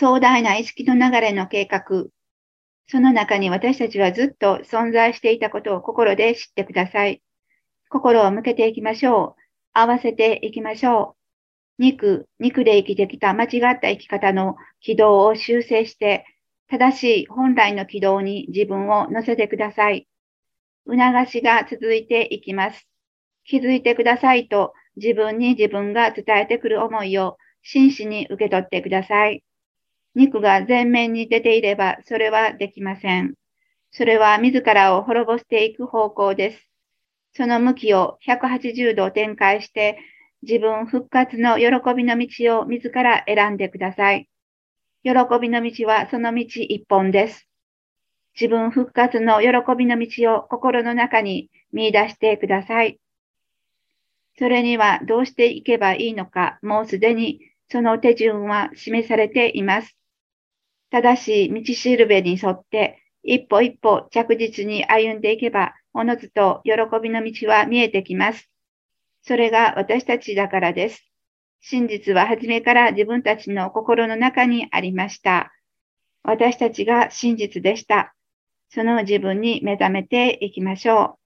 壮大な意識の流れの計画、その中に私たちはずっと存在していたことを心で知ってください。心を向けていきましょう。合わせていきましょう。肉、肉で生きてきた間違った生き方の軌道を修正して、正しい本来の軌道に自分を乗せてください。促しが続いていきます。気づいてくださいと自分に自分が伝えてくる思いを真摯に受け取ってください。肉が前面に出ていればそれはできません。それは自らを滅ぼしていく方向です。その向きを180度展開して自分復活の喜びの道を自ら選んでください。喜びの道はその道一本です。自分復活の喜びの道を心の中に見出してください。それにはどうしていけばいいのか、もうすでにその手順は示されています。正しい道しるべに沿って一歩一歩着実に歩んでいけば、おのずと喜びの道は見えてきます。それが私たちだからです。真実は初めから自分たちの心の中にありました。私たちが真実でした。その自分に目覚めていきましょう。